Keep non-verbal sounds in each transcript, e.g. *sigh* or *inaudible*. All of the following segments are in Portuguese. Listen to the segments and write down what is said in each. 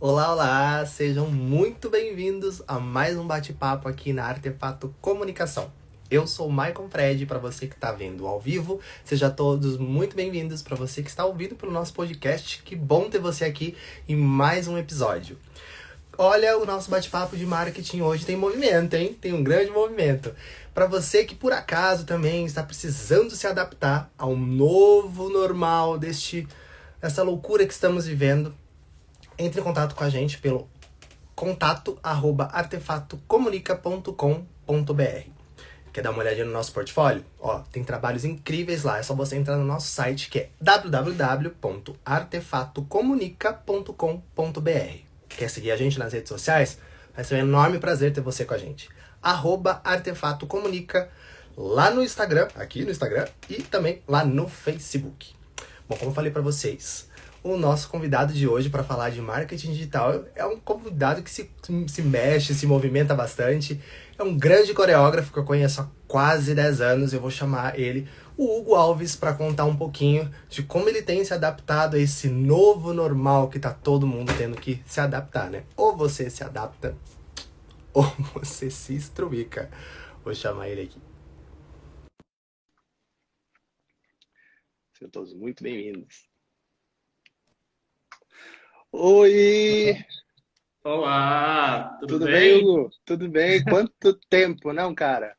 Olá, olá! Sejam muito bem-vindos a mais um bate-papo aqui na Artefato Comunicação. Eu sou o Maicon Fred, para você que está vendo ao vivo, sejam todos muito bem-vindos. Para você que está ouvindo pelo nosso podcast, que bom ter você aqui em mais um episódio. Olha, o nosso bate-papo de marketing hoje tem movimento, hein? Tem um grande movimento. Para você que por acaso também está precisando se adaptar ao novo normal deste essa loucura que estamos vivendo, entre em contato com a gente pelo contato arroba artefatocomunica.com.br. Quer dar uma olhadinha no nosso portfólio? Ó, tem trabalhos incríveis lá. É só você entrar no nosso site que é www.artefatocomunica.com.br. Quer seguir a gente nas redes sociais? Vai ser um enorme prazer ter você com a gente. Arroba Artefato Comunica lá no Instagram, aqui no Instagram, e também lá no Facebook. Bom, como eu falei para vocês, o nosso convidado de hoje para falar de marketing digital é um convidado que se, se mexe, se movimenta bastante. É um grande coreógrafo que eu conheço há quase 10 anos. Eu vou chamar ele, o Hugo Alves, para contar um pouquinho de como ele tem se adaptado a esse novo normal que tá todo mundo tendo que se adaptar, né? Ou você se adapta, *laughs* ou você se estruica. Vou chamar ele aqui. Sejam todos muito bem-vindos. Oi! Olá, tudo, Tudo bem? bem, Hugo? Tudo bem? Quanto *laughs* tempo, não, cara?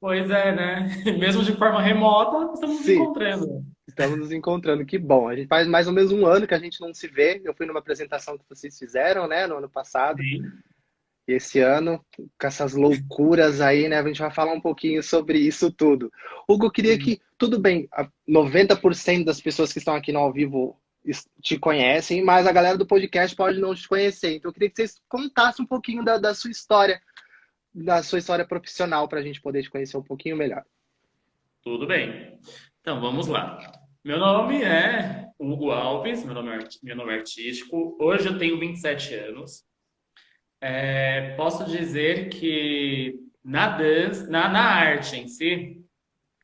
Pois é, né? *laughs* Mesmo de forma remota, estamos nos encontrando. Estamos nos encontrando, que bom. A gente faz mais ou menos um ano que a gente não se vê. Eu fui numa apresentação que vocês fizeram, né, no ano passado. Sim. E esse ano, com essas loucuras aí, né, a gente vai falar um pouquinho sobre isso tudo. Hugo, eu queria que, tudo bem, a 90% das pessoas que estão aqui no ao vivo te conhecem, mas a galera do podcast pode não te conhecer. Então, eu queria que vocês contassem um pouquinho da, da sua história, da sua história profissional, para a gente poder te conhecer um pouquinho melhor. Tudo bem. Então, vamos lá. Meu nome é Hugo Alves, meu nome é, meu nome é artístico. Hoje eu tenho 27 anos. É, posso dizer que na dança, na, na arte em si,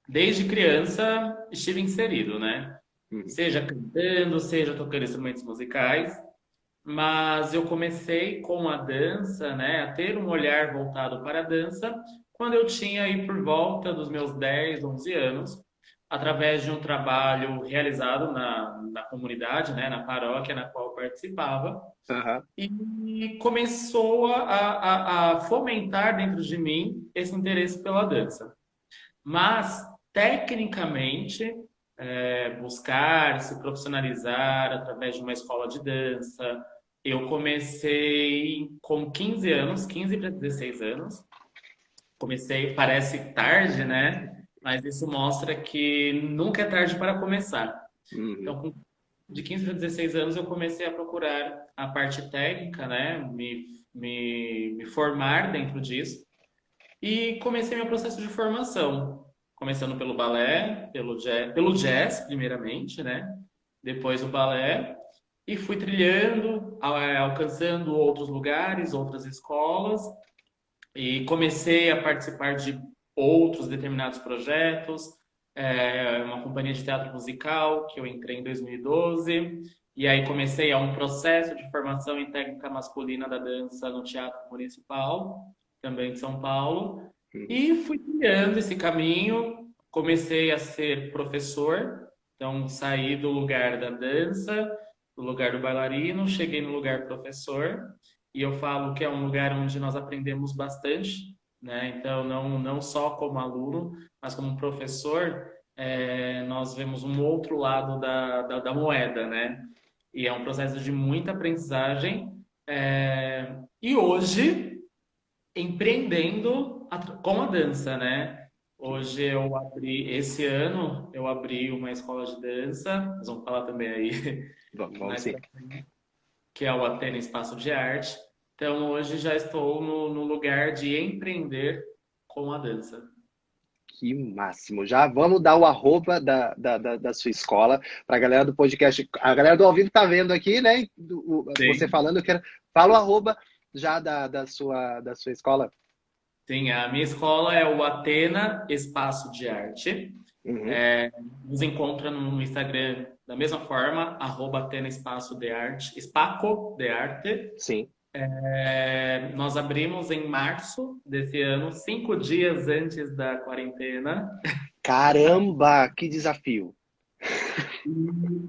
desde criança estive inserido, né? Uhum. Seja cantando, seja tocando instrumentos musicais. Mas eu comecei com a dança, né, a ter um olhar voltado para a dança, quando eu tinha aí por volta dos meus 10, 11 anos, através de um trabalho realizado na, na comunidade, né, na paróquia na qual eu participava, Aham. e começou a, a, a fomentar dentro de mim esse interesse pela dança. Mas, tecnicamente, é, buscar se profissionalizar através de uma escola de dança, eu comecei com 15 anos, 15 para 16 anos. Comecei, parece tarde, né? Mas isso mostra que nunca é tarde para começar. Uhum. Então, de 15 para 16 anos, eu comecei a procurar a parte técnica, né? Me, me, me formar dentro disso. E comecei meu processo de formação. Começando pelo balé, pelo jazz, pelo jazz primeiramente, né? Depois o balé. E fui trilhando, a- alcançando outros lugares, outras escolas. E comecei a participar de outros determinados projetos é, uma companhia de teatro musical que eu entrei em 2012 e aí comecei a um processo de formação em técnica masculina da dança no Teatro Municipal, também de São Paulo, e fui criando esse caminho. Comecei a ser professor, então saí do lugar da dança, do lugar do bailarino, cheguei no lugar professor, e eu falo que é um lugar onde nós aprendemos bastante, né? Então, não, não só como aluno, mas como professor, é, nós vemos um outro lado da, da, da moeda, né? E é um processo de muita aprendizagem. é, e hoje, empreendendo com a dança, né? Hoje eu abri, esse ano, eu abri uma escola de dança, nós vamos falar também aí *laughs* Vamos, vamos sim. que é o Atena Espaço de Arte. Então, hoje já estou no, no lugar de empreender com a dança. Que máximo. Já vamos dar o arroba da, da, da, da sua escola para a galera do podcast. A galera do ao vivo tá vendo aqui, né? Do- você falando, eu quero. Fala o arroba já da, da, sua, da sua escola. Sim, a minha escola é o Atena Espaço de Arte. Uhum. É, nos encontra no Instagram da mesma forma, arroba Atena Espaço de Arte, Espaco de Arte. Sim. É, nós abrimos em março desse ano, cinco dias antes da quarentena. Caramba, que desafio!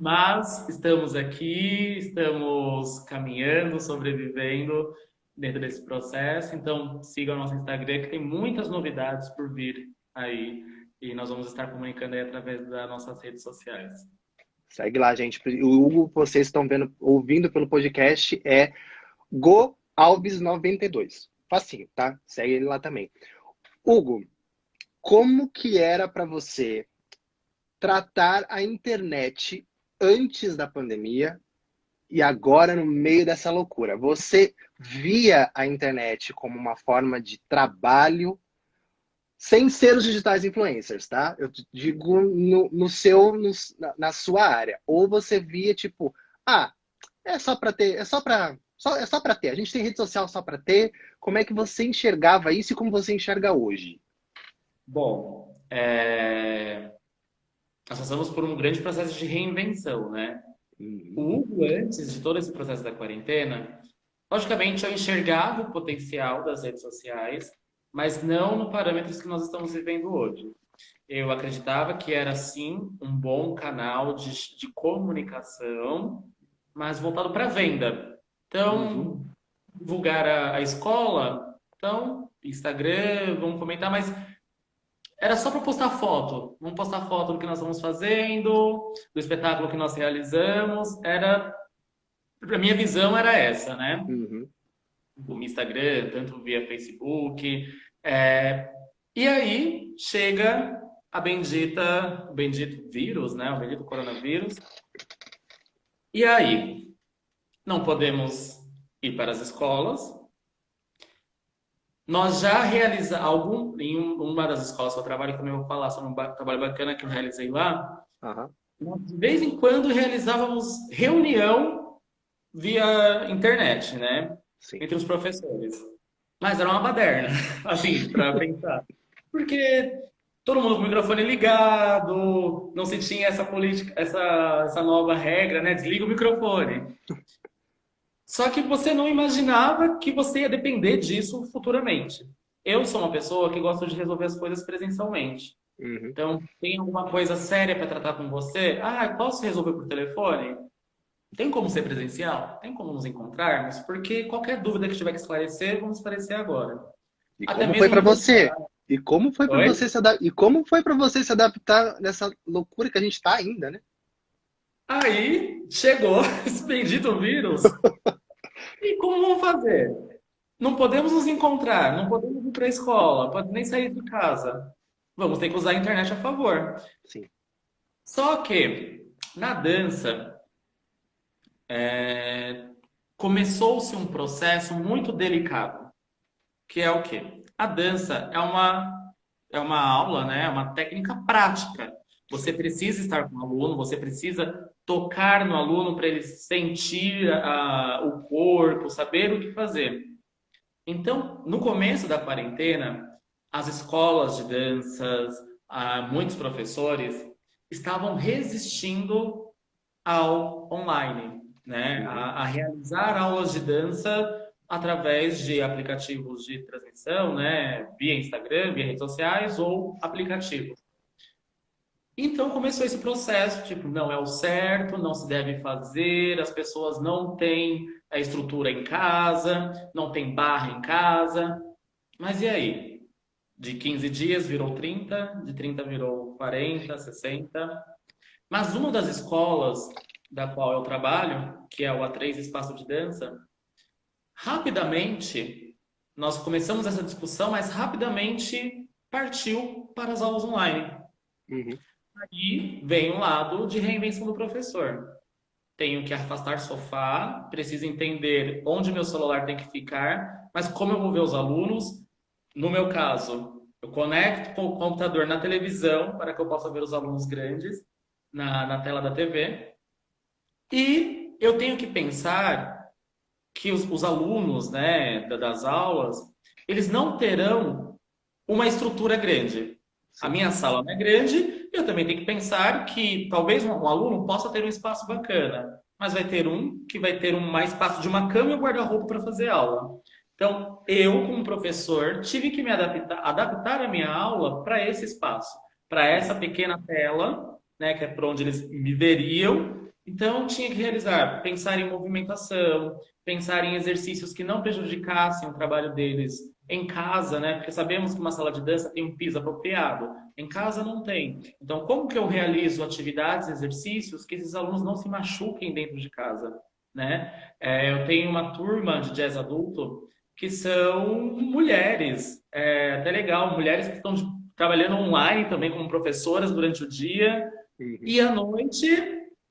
Mas estamos aqui, estamos caminhando, sobrevivendo dentro desse processo. Então, siga o nosso Instagram, que tem muitas novidades por vir aí. E nós vamos estar comunicando aí através das nossas redes sociais. Segue lá, gente. O Hugo, vocês estão vendo, ouvindo pelo podcast, é Go Alves 92. Facinho, tá? Segue ele lá também. Hugo, como que era para você tratar a internet antes da pandemia e agora no meio dessa loucura? Você via a internet como uma forma de trabalho sem ser os digitais influencers, tá? Eu digo no, no seu, no, na, sua área. Ou você via tipo, ah, é só para ter, é só para é só para ter. A gente tem rede social só para ter. Como é que você enxergava isso e como você enxerga hoje? Bom, é... nós passamos por um grande processo de reinvenção, né? Uhum. O Hugo, antes de todo esse processo da quarentena, logicamente eu enxergava o potencial das redes sociais, mas não no parâmetros que nós estamos vivendo hoje. Eu acreditava que era sim um bom canal de, de comunicação, mas voltado para venda. Então, uhum. divulgar a, a, escola, então, Instagram, vamos comentar, mas era só para postar foto. Vamos postar foto do que nós estamos fazendo, do espetáculo que nós realizamos. Era. A minha visão era essa, né? Uhum. O Instagram, tanto via Facebook, é, e aí chega a bendita, o bendito vírus, né? O bendito coronavírus. E aí, não podemos ir para as escolas. Nós já realizamos algum em uma das escolas que eu trabalho, também vou falar sobre um trabalho bacana que eu realizei lá. Uhum. de vez em quando realizávamos reunião via internet, né? Sim. Entre os professores. Mas era uma baderna, *laughs* assim, para pensar. Porque todo mundo com o microfone ligado, não se tinha essa política, essa, essa nova regra, né? Desliga o microfone. Só que você não imaginava que você ia depender disso futuramente. Eu sou uma pessoa que gosta de resolver as coisas presencialmente. Uhum. Então, tem alguma coisa séria para tratar com você? Ah, posso resolver por telefone? Tem como ser presencial? Tem como nos encontrarmos? Porque qualquer dúvida que tiver que esclarecer, vamos esclarecer agora. E Até como foi para você? E como foi para você se adaptar? E como foi para você se adaptar nessa loucura que a gente está ainda, né? Aí chegou *laughs* esse bendito vírus. *laughs* e como vamos fazer? Não podemos nos encontrar, não podemos ir para a escola, pode nem sair de casa. Vamos ter que usar a internet a favor. Sim. Só que na dança é, começou-se um processo muito delicado, que é o quê? A dança é uma, é uma aula, né? é uma técnica prática. Você precisa estar com o aluno, você precisa tocar no aluno para ele sentir o corpo, saber o que fazer. Então, no começo da quarentena, as escolas de danças, muitos professores estavam resistindo ao online né, a, a, realizar aulas de dança através de aplicativos de transmissão, né, via Instagram, via redes sociais ou aplicativos. Então começou esse processo, tipo, não é o certo, não se deve fazer, as pessoas não têm a estrutura em casa, não tem barra em casa. Mas e aí? De 15 dias virou 30, de 30 virou 40, 60. Mas uma das escolas da qual eu trabalho, que é o A3 Espaço de Dança, rapidamente nós começamos essa discussão, mas rapidamente partiu para as aulas online. Uhum. Aí vem um lado de reinvenção do professor. Tenho que afastar sofá, preciso entender onde meu celular tem que ficar, mas como eu vou ver os alunos? No meu caso, eu conecto com o computador na televisão para que eu possa ver os alunos grandes na, na tela da TV e eu tenho que pensar que os, os alunos né, das aulas eles não terão uma estrutura grande. A minha sala não é grande, eu também tenho que pensar que talvez um aluno possa ter um espaço bacana, mas vai ter um que vai ter um mais espaço de uma cama e um guarda-roupa para fazer aula. Então, eu, como professor, tive que me adaptar, adaptar a minha aula para esse espaço, para essa pequena tela, né, que é para onde eles me veriam. Então, tinha que realizar, pensar em movimentação, pensar em exercícios que não prejudicassem o trabalho deles em casa, né? Porque sabemos que uma sala de dança tem um piso apropriado. Em casa não tem. Então, como que eu realizo atividades, exercícios que esses alunos não se machuquem dentro de casa, né? É, eu tenho uma turma de jazz adulto que são mulheres. É até legal, mulheres que estão trabalhando online também como professoras durante o dia. E à noite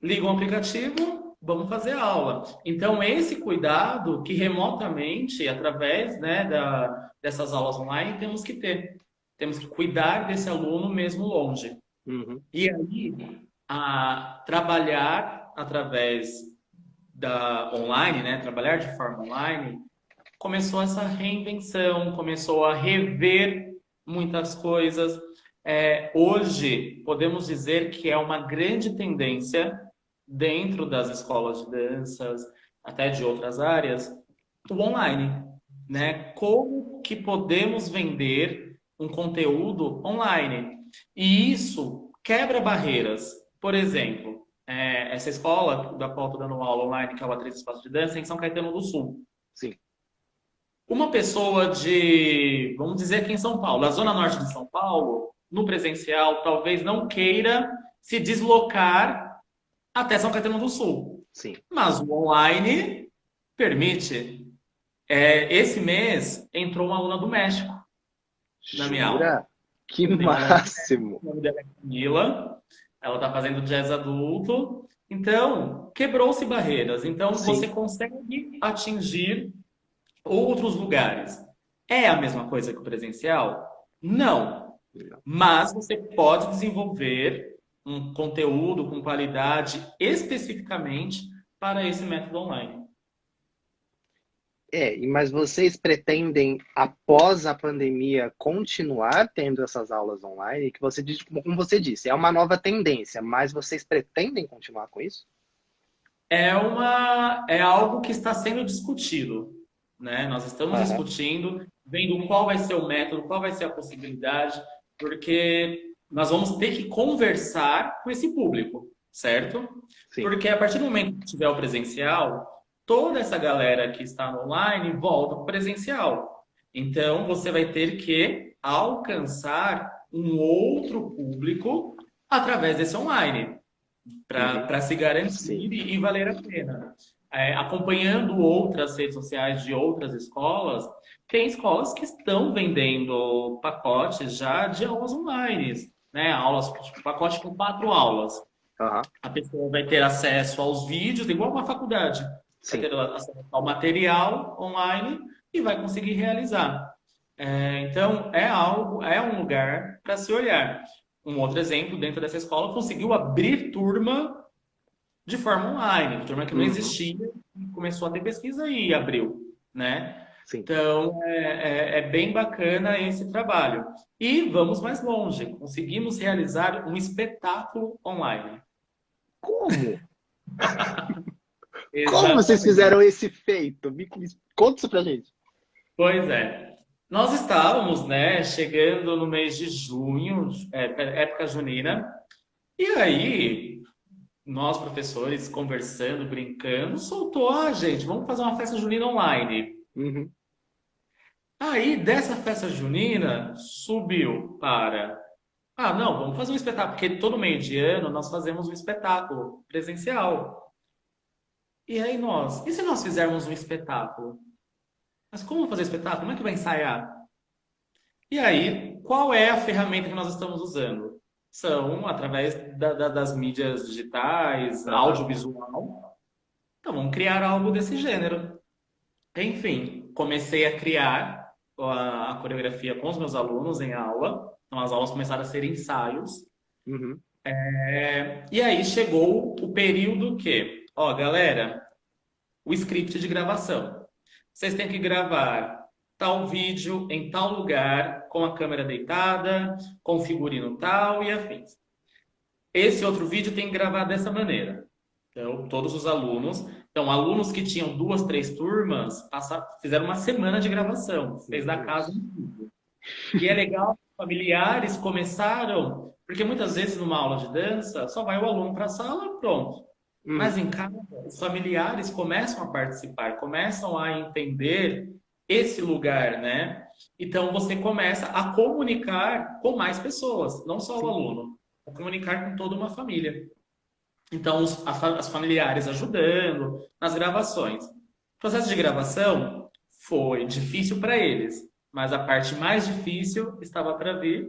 ligam o aplicativo, vamos fazer aula. Então, esse cuidado que remotamente, através né, da, dessas aulas online, temos que ter. Temos que cuidar desse aluno mesmo longe. Uhum. E aí, a trabalhar através da online, né, trabalhar de forma online, começou essa reinvenção, começou a rever muitas coisas. É, hoje, podemos dizer que é uma grande tendência dentro das escolas de danças, até de outras áreas, o online, né? Como que podemos vender um conteúdo online? E isso quebra barreiras. Por exemplo, é, essa escola da qual estou dando aula online, que é o Atriz Espaço de Dança, em São Caetano do Sul. Sim. Uma pessoa de, vamos dizer aqui em São Paulo, da zona norte de São Paulo, no presencial, talvez não queira se deslocar até São Caetano do Sul. Sim. Mas o online permite. É, esse mês entrou uma aluna do México na minha aula. Que máximo! O nome dela é Camila. Ela está fazendo jazz adulto. Então, quebrou-se barreiras. Então, Sim. você consegue atingir outros lugares. É a mesma coisa que o presencial? Não. Mas você pode desenvolver um conteúdo com qualidade especificamente para esse método online. É, mas vocês pretendem, após a pandemia, continuar tendo essas aulas online? Que você diz, como você disse, é uma nova tendência, mas vocês pretendem continuar com isso? É uma é algo que está sendo discutido. Né? Nós estamos uhum. discutindo, vendo qual vai ser o método, qual vai ser a possibilidade, porque nós vamos ter que conversar com esse público, certo? Sim. Porque a partir do momento que tiver o presencial, toda essa galera que está online volta para o presencial. Então, você vai ter que alcançar um outro público através desse online, para se garantir e valer a pena é, acompanhando outras redes sociais de outras escolas, tem escolas que estão vendendo pacotes já de aulas online, né? Aulas, tipo, pacote com quatro aulas. Uhum. A pessoa vai ter acesso aos vídeos, igual uma faculdade. Sim. Vai ter acesso ao material online e vai conseguir realizar. É, então, é algo, é um lugar para se olhar. Um outro exemplo, dentro dessa escola, conseguiu abrir turma de forma online, turma que não uhum. existia, começou a ter pesquisa e abriu, né? Sim. Então, é, é, é, bem bacana esse trabalho. E vamos mais longe, conseguimos realizar um espetáculo online. Como? *laughs* Como vocês fizeram esse feito? Conta isso pra gente. Pois é. Nós estávamos, né, chegando no mês de junho, é, época junina, e aí nós, professores, conversando, brincando, soltou, ah, gente, vamos fazer uma festa junina online. Uhum. Aí, dessa festa junina, subiu para, ah, não, vamos fazer um espetáculo, porque todo meio de ano nós fazemos um espetáculo presencial. E aí nós, e se nós fizermos um espetáculo? Mas como fazer espetáculo? Como é que vai ensaiar? E aí, qual é a ferramenta que nós estamos usando? são através da, da, das mídias digitais, audiovisual. Então, vamos criar algo desse gênero. Enfim, comecei a criar a, a coreografia com os meus alunos em aula. Então, as aulas começaram a ser ensaios. Uhum. É, e aí chegou o período que, ó, galera, o script de gravação. Vocês têm que gravar tal vídeo em tal lugar, com a câmera deitada, com figurino tal e afins. Esse outro vídeo tem que gravar dessa maneira. Então, todos os alunos. Então, alunos que tinham duas, três turmas, passaram, fizeram uma semana de gravação, fez da casa um. E é legal, familiares começaram, porque muitas vezes numa aula de dança, só vai o aluno para a sala, pronto. Hum. Mas em casa, os familiares começam a participar, começam a entender esse lugar, né? Então você começa a comunicar com mais pessoas, não só o aluno, a comunicar com toda uma família. Então os as familiares ajudando nas gravações. O processo de gravação foi difícil para eles, mas a parte mais difícil estava para vir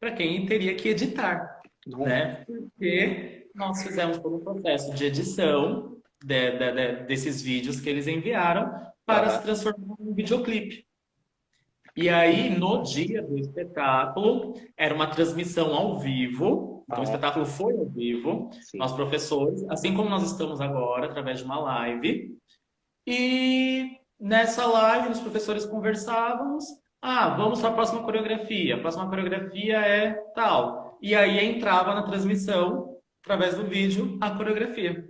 para quem teria que editar, Nossa. né? Porque nós fizemos todo o processo de edição de, de, de, desses vídeos que eles enviaram para ah. se transformar em um videoclipe. E aí, no dia do espetáculo, era uma transmissão ao vivo. Então, ah. o espetáculo foi ao vivo. Sim. Nós, professores, assim como nós estamos agora, através de uma live. E nessa live, os professores conversávamos. Ah, vamos para a próxima coreografia. A próxima coreografia é tal. E aí entrava na transmissão, através do vídeo, a coreografia.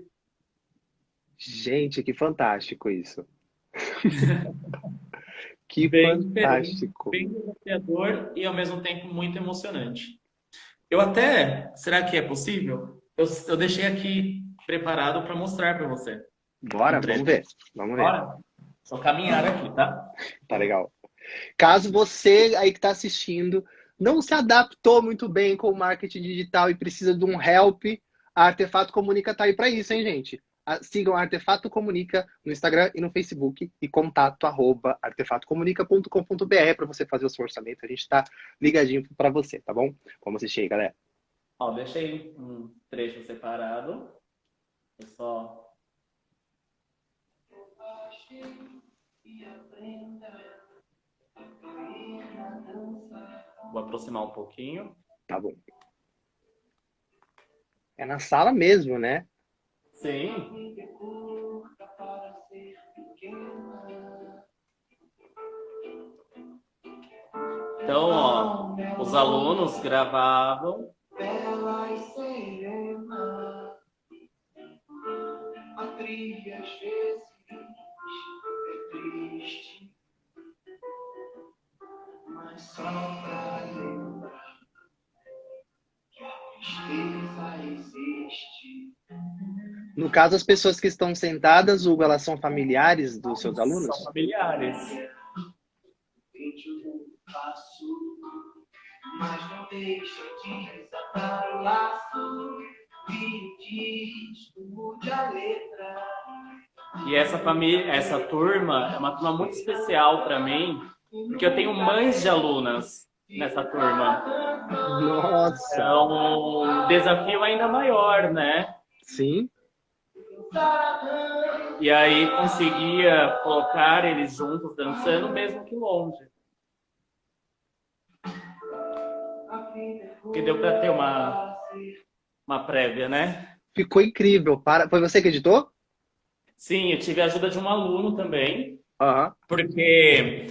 Gente, que fantástico isso. *laughs* que bem fantástico. Bem desafiador e ao mesmo tempo muito emocionante. Eu até, será que é possível? Eu, eu deixei aqui preparado para mostrar para você. Bora, vamos ver. Vamos ver. Bora. Só caminhar aqui, tá? *laughs* Tá legal. Caso você aí que está assistindo não se adaptou muito bem com o marketing digital e precisa de um help, a Artefato Comunica tá aí para isso, hein, gente? Sigam a Artefato Comunica no Instagram e no Facebook e contato arroba artefatocomunica.com.br para você fazer o seu orçamento. A gente está ligadinho para você, tá bom? Vamos assistir aí, galera. Ó, deixei um trecho separado. Eu só. Vou aproximar um pouquinho. Tá bom. É na sala mesmo, né? Sim. Então, ó, os alunos gravavam. Tristeza existe. No caso, as pessoas que estão sentadas, Hugo, elas são familiares dos seus alunos? São familiares. Mas não deixa de desatar o laço e a letra. E essa família, essa turma é uma turma muito especial para mim, porque eu tenho mães de alunas nessa turma. Nossa! É um desafio ainda maior, né? Sim. E aí conseguia colocar eles juntos dançando, mesmo que longe. Que deu para ter uma, uma prévia, né? Ficou incrível. Para... Foi você que editou? Sim, eu tive a ajuda de um aluno também. Uhum. Porque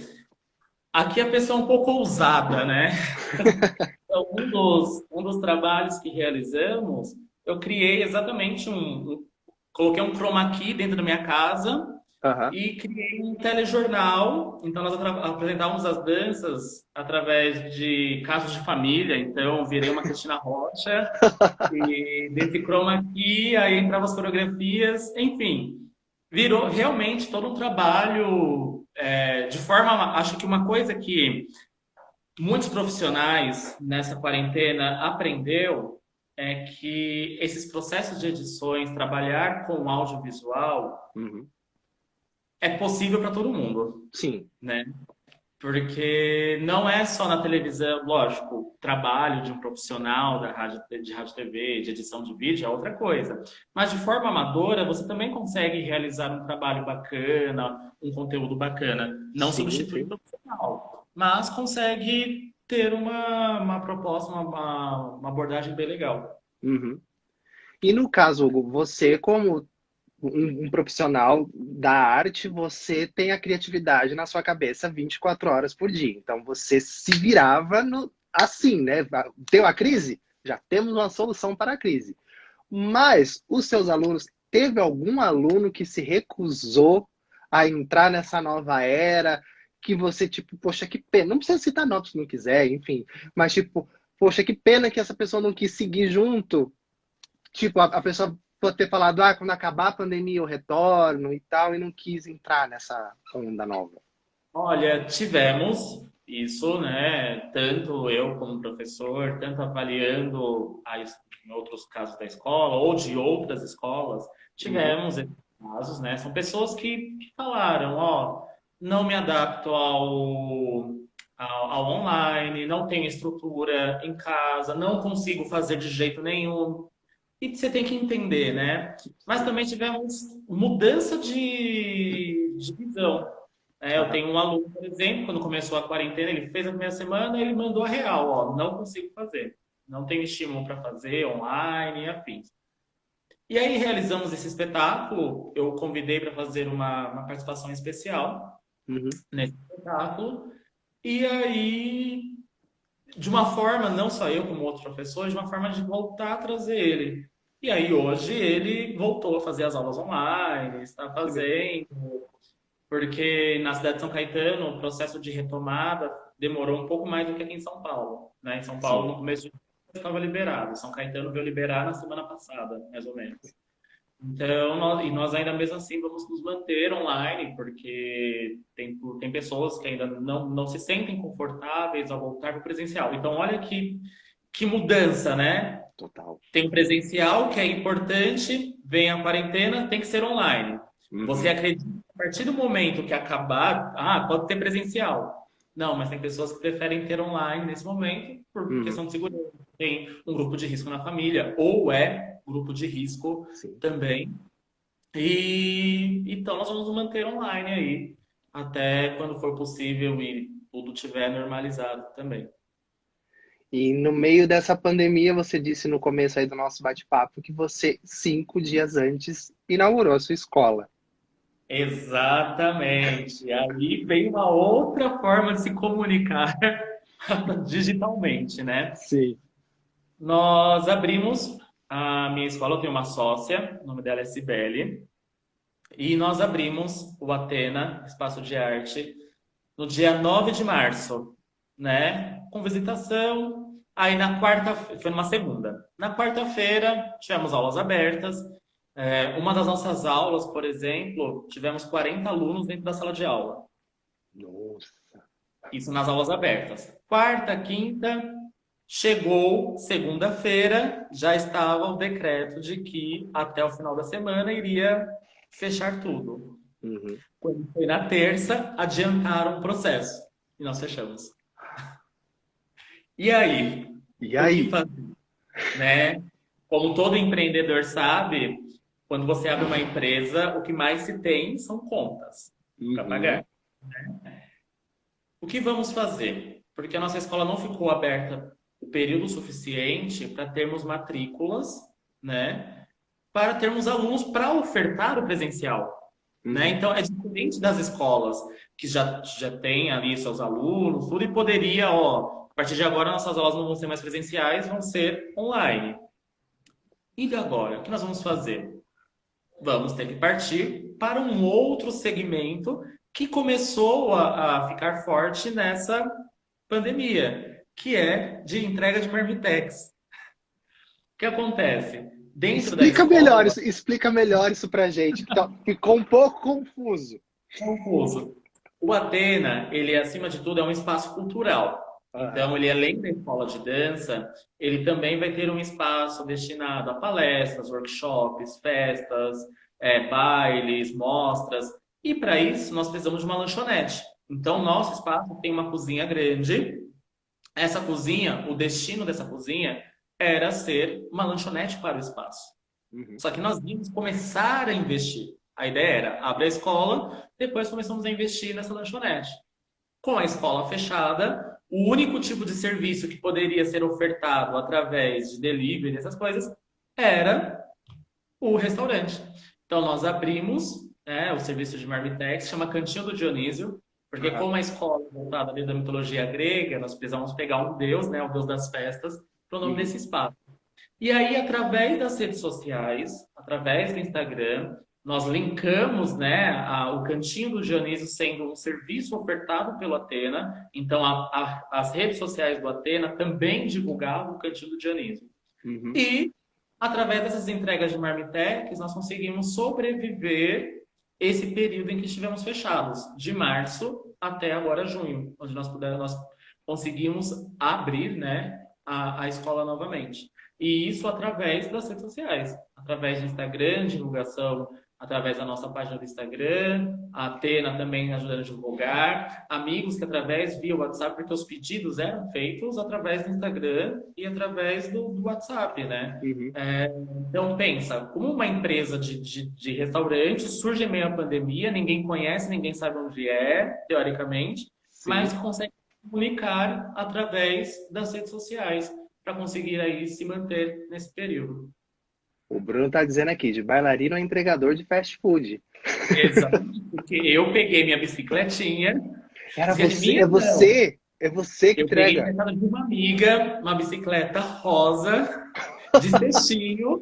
aqui a pessoa é um pouco ousada, né? *laughs* então, um dos, um dos trabalhos que realizamos, eu criei exatamente um, coloquei um chroma key dentro da minha casa uhum. e criei um telejornal. Então, nós apresentávamos as danças através de casos de família. Então, virei uma Cristina Rocha *laughs* e desse chroma key, aí entravam as coreografias, enfim. Virou realmente todo um trabalho é, de forma... Acho que uma coisa que muitos profissionais nessa quarentena aprendeu é que esses processos de edições, trabalhar com audiovisual, uhum. é possível para todo mundo. Sim. Né? Porque não é só na televisão, lógico, trabalho de um profissional da rádio, de rádio TV, de edição de vídeo é outra coisa. Mas de forma amadora, você também consegue realizar um trabalho bacana, um conteúdo bacana. Não sim, substitui o profissional, mas consegue ter uma, uma proposta, uma, uma abordagem bem legal. Uhum. E no caso, Hugo, você como um, um, profissional da arte, você tem a criatividade na sua cabeça 24 horas por dia. Então você se virava no, assim, né? Deu a crise? Já temos uma solução para a crise. Mas os seus alunos, teve algum aluno que se recusou a entrar nessa nova era? Que você, tipo, poxa, que pena. Não precisa citar nomes se não quiser, enfim. Mas, tipo, poxa, que pena que essa pessoa não quis seguir junto. Tipo, a, a pessoa pode ter falado, ah, quando acabar a pandemia eu retorno e tal, e não quis entrar nessa onda nova? Olha, tivemos isso, né? Tanto eu como professor, tanto avaliando as, em outros casos da escola ou de outras escolas, tivemos uhum. esses casos, né? São pessoas que, que falaram, ó, não me adapto ao, ao, ao online, não tenho estrutura em casa, não consigo fazer de jeito nenhum e você tem que entender, né? Mas também tivemos mudança de, de visão. É, eu tenho um aluno, por exemplo, quando começou a quarentena, ele fez a primeira semana, ele mandou a real, ó, não consigo fazer, não tenho estímulo para fazer online e afins. E aí realizamos esse espetáculo, eu convidei para fazer uma, uma, participação especial uhum. nesse espetáculo, e aí, de uma forma, não só eu como outros professores, de uma forma de voltar a trazer ele e aí hoje ele voltou a fazer as aulas online, está fazendo, porque na cidade de São Caetano o processo de retomada demorou um pouco mais do que aqui em São Paulo. Né? Em São Paulo, Sim. no começo de estava liberado. São Caetano veio liberar na semana passada, mais ou menos. Então, nós, e nós ainda mesmo assim vamos nos manter online, porque tem, tem pessoas que ainda não, não se sentem confortáveis ao voltar para o presencial. Então, olha que, que mudança, né? Total. Tem presencial, que é importante, vem a quarentena, tem que ser online. Uhum. Você acredita a partir do momento que acabar, ah, pode ter presencial. Não, mas tem pessoas que preferem ter online nesse momento por uhum. questão de segurança. Tem um grupo de risco na família, ou é grupo de risco Sim. também. E então nós vamos manter online aí até quando for possível e tudo tiver normalizado também. E no meio dessa pandemia, você disse no começo aí do nosso bate-papo que você, cinco dias antes, inaugurou a sua escola. Exatamente. Aí vem uma outra forma de se comunicar *laughs* digitalmente, né? Sim. Nós abrimos a minha escola, eu tenho uma sócia, o nome dela é Cibele, e nós abrimos o Atena, Espaço de Arte, no dia 9 de março, né? Com visitação, Aí na quarta, foi numa segunda. Na quarta-feira tivemos aulas abertas. É, uma das nossas aulas, por exemplo, tivemos 40 alunos dentro da sala de aula. Nossa. Isso nas aulas abertas. Quarta, quinta, chegou segunda-feira, já estava o decreto de que até o final da semana iria fechar tudo. Uhum. Quando foi na terça, adiantaram o processo e nós fechamos. E aí? E aí? né? Como todo empreendedor sabe, quando você abre uma empresa, o que mais se tem são contas uhum. para pagar. Né? O que vamos fazer? Porque a nossa escola não ficou aberta o período suficiente para termos matrículas, né? Para termos alunos para ofertar o presencial. Né? Uhum. Né? Então é diferente das escolas que já, já tem ali seus alunos, tudo, e poderia, ó, partir de agora, nossas aulas não vão ser mais presenciais, vão ser online. E agora? O que nós vamos fazer? Vamos ter que partir para um outro segmento que começou a, a ficar forte nessa pandemia, que é de entrega de marmitex. O que acontece? Dentro explica escola, melhor isso, explica melhor isso pra gente, que tá, ficou um pouco confuso. Confuso. O Atena, ele acima de tudo é um espaço cultural. Então, ele além da escola de dança, ele também vai ter um espaço destinado a palestras, workshops, festas, é, bailes, mostras. E para isso, nós precisamos de uma lanchonete. Então, nosso espaço tem uma cozinha grande. Essa cozinha, o destino dessa cozinha era ser uma lanchonete para o espaço. Uhum. Só que nós vimos começar a investir. A ideia era abrir a escola, depois começamos a investir nessa lanchonete. Com a escola fechada, o único tipo de serviço que poderia ser ofertado através de delivery, essas coisas, era o restaurante. Então, nós abrimos né, o serviço de Marmitex, chama Cantinho do Dionísio, porque como a escola é voltada ali da mitologia grega, nós precisamos pegar um deus, né, o deus das festas, para o nome desse espaço. E aí, através das redes sociais, através do Instagram, nós linkamos né, a, o Cantinho do Dionísio sendo um serviço ofertado pelo Atena. Então, a, a, as redes sociais do Atena também divulgavam o Cantinho do Dionísio. Uhum. E, através dessas entregas de Marmitex, nós conseguimos sobreviver esse período em que estivemos fechados, de março até agora junho, onde nós, pudemos, nós conseguimos abrir né, a, a escola novamente. E isso através das redes sociais, através do Instagram, divulgação através da nossa página do Instagram, a Atena também ajudando a divulgar, amigos que através via WhatsApp, porque os pedidos eram feitos através do Instagram e através do, do WhatsApp, né? Uhum. É, então, pensa, como uma empresa de, de, de restaurante surge em meio à pandemia, ninguém conhece, ninguém sabe onde é, teoricamente, Sim. mas consegue comunicar através das redes sociais para conseguir aí se manter nesse período. O Bruno está dizendo aqui, de bailarino a entregador de fast food. Exatamente, porque eu peguei minha bicicletinha. Era você, é você, é você que eu entrega. Eu peguei de uma amiga, uma bicicleta rosa, de *laughs* cestinho,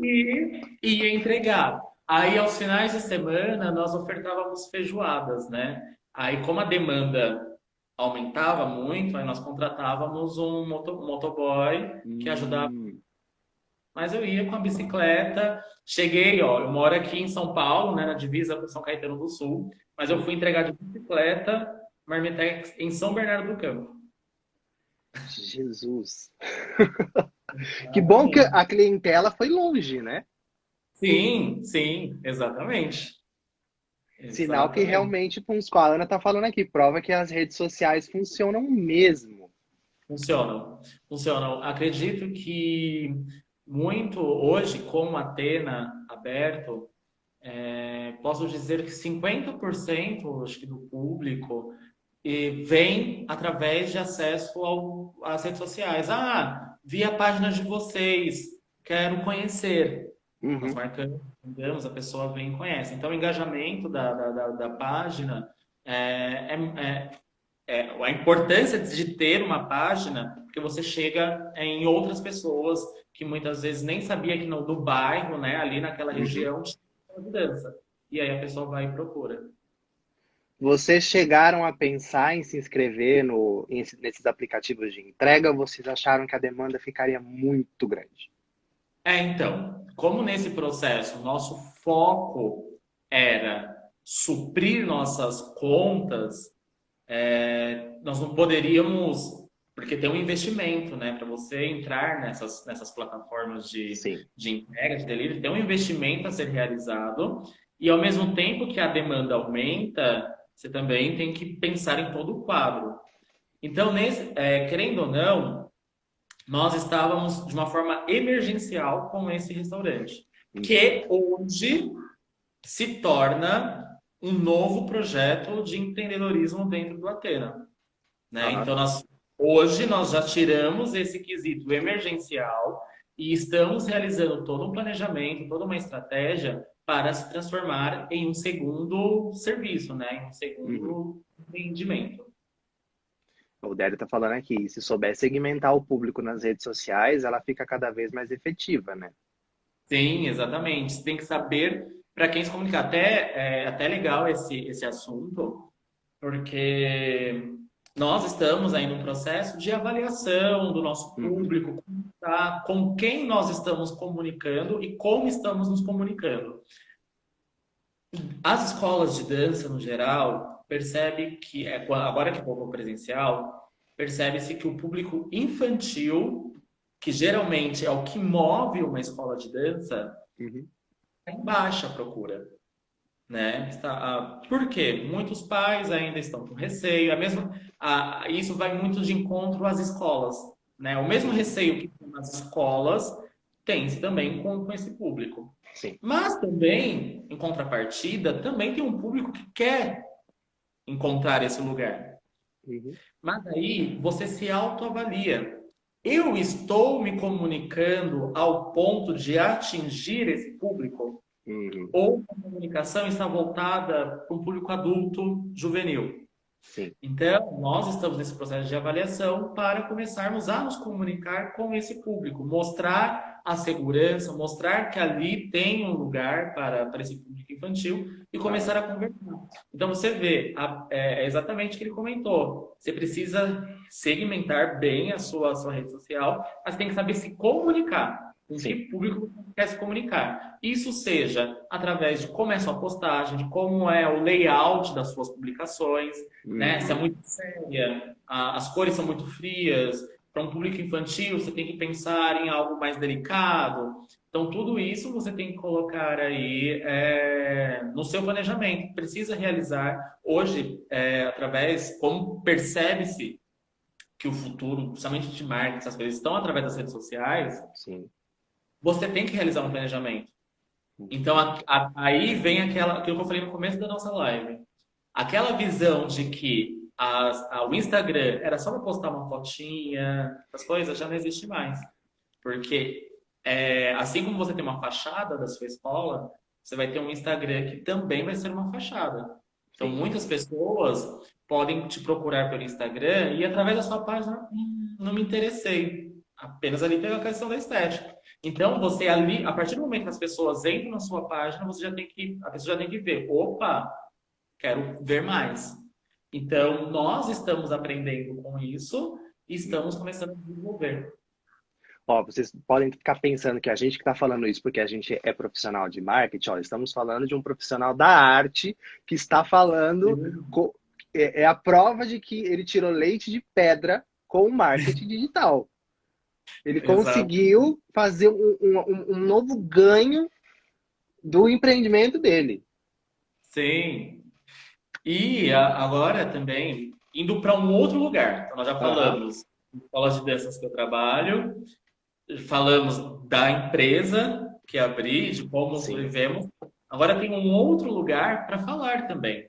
e ia entregar. Aí, aos finais de semana, nós ofertávamos feijoadas, né? Aí, como a demanda aumentava muito, aí nós contratávamos um motoboy que ajudava hum. Mas eu ia com a bicicleta, cheguei, ó, eu moro aqui em São Paulo, né, na divisa com São Caetano do Sul, mas eu fui entregar de bicicleta Marmitex em São Bernardo do Campo. Jesus. *laughs* que bom que a clientela foi longe, né? Sim, sim, exatamente. Sinal que realmente, com os a Ana tá falando aqui, prova que as redes sociais funcionam mesmo. Funcionam, funcionam. Acredito que muito hoje, com Atena aberto, é, posso dizer que 50% acho que, do público vem através de acesso ao, às redes sociais. Ah, vi a página de vocês, quero conhecer. Uhum. Nós marcamos, a pessoa vem e conhece. Então, o engajamento da, da, da, da página é, é, é, é, a importância de ter uma página, porque você chega em outras pessoas que muitas vezes nem sabia que no, do bairro, né, ali naquela uhum. região, tinha mudança. E aí a pessoa vai e procura. Vocês chegaram a pensar em se inscrever no, em, nesses aplicativos de entrega ou vocês acharam que a demanda ficaria muito grande? É, então, como nesse processo nosso foco era suprir nossas contas, é, nós não poderíamos porque tem um investimento, né? Para você entrar nessas, nessas plataformas de, de entrega, de delivery, tem um investimento a ser realizado. E ao mesmo tempo que a demanda aumenta, você também tem que pensar em todo o quadro. Então, nesse, é, querendo ou não, nós estávamos de uma forma emergencial com esse restaurante, que hoje se torna um novo projeto de empreendedorismo dentro do Atena. Né? Ah. Então, nós Hoje nós já tiramos esse quesito emergencial e estamos realizando todo um planejamento, toda uma estratégia para se transformar em um segundo serviço, né? Em um segundo rendimento. O Dério está falando aqui, se souber segmentar o público nas redes sociais, ela fica cada vez mais efetiva, né? Sim, exatamente. Você tem que saber para quem se comunicar. Até é até legal esse, esse assunto, porque nós estamos aí num processo de avaliação do nosso uhum. público, tá, com quem nós estamos comunicando e como estamos nos comunicando. As escolas de dança, no geral, percebe que, é, agora que voltou presencial, percebe-se que o público infantil, que geralmente é o que move uma escola de dança, uhum. é em baixa procura. Né? Está, por quê? Muitos pais ainda estão com receio. É mesmo, isso vai muito de encontro às escolas. Né? O mesmo receio que tem nas escolas tem-se também com, com esse público. Sim. Mas também, em contrapartida, também tem um público que quer encontrar esse lugar. Uhum. Mas aí você se autoavalia. Eu estou me comunicando ao ponto de atingir esse público? Uhum. Ou a comunicação está voltada para um público adulto juvenil. Sim. Então, nós estamos nesse processo de avaliação para começarmos a nos comunicar com esse público, mostrar a segurança, mostrar que ali tem um lugar para, para esse público infantil e começar a conversar. Então, você vê, é, é exatamente o que ele comentou. Você precisa segmentar bem a sua, a sua rede social, mas tem que saber se comunicar com que público quer se comunicar. Isso seja através de como é a sua postagem, de como é o layout das suas publicações, uhum. né? Se é muito séria, as cores são muito frias. Para um público infantil, você tem que pensar em algo mais delicado. Então, tudo isso você tem que colocar aí é, no seu planejamento. Precisa realizar hoje, é, através, como percebe-se que o futuro, principalmente de marketing, essas coisas estão através das redes sociais. Sim você tem que realizar um planejamento. Então, a, a, aí vem aquela, aquilo que eu falei no começo da nossa live. Aquela visão de que a, a, o Instagram era só para postar uma fotinha, as coisas, já não existe mais. Porque, é, assim como você tem uma fachada da sua escola, você vai ter um Instagram que também vai ser uma fachada. Então, muitas pessoas podem te procurar pelo Instagram e, através da sua página, hum, não me interessei. Apenas ali pela questão da estética. Então, você ali, a partir do momento que as pessoas entram na sua página, você já tem que, a pessoa já tem que ver, opa, quero ver mais. Então, nós estamos aprendendo com isso e estamos começando a desenvolver. Ó, vocês podem ficar pensando que a gente que está falando isso porque a gente é profissional de marketing, ó, estamos falando de um profissional da arte que está falando, com, é, é a prova de que ele tirou leite de pedra com o marketing digital. Ele conseguiu fazer um, um, um, novo ganho do empreendimento dele. Sim. E agora também, indo para um outro lugar. Então, nós já falamos uhum. escolas de danças que eu trabalho, falamos da empresa que abri, de como Sim. vivemos. Agora tem um outro lugar para falar também.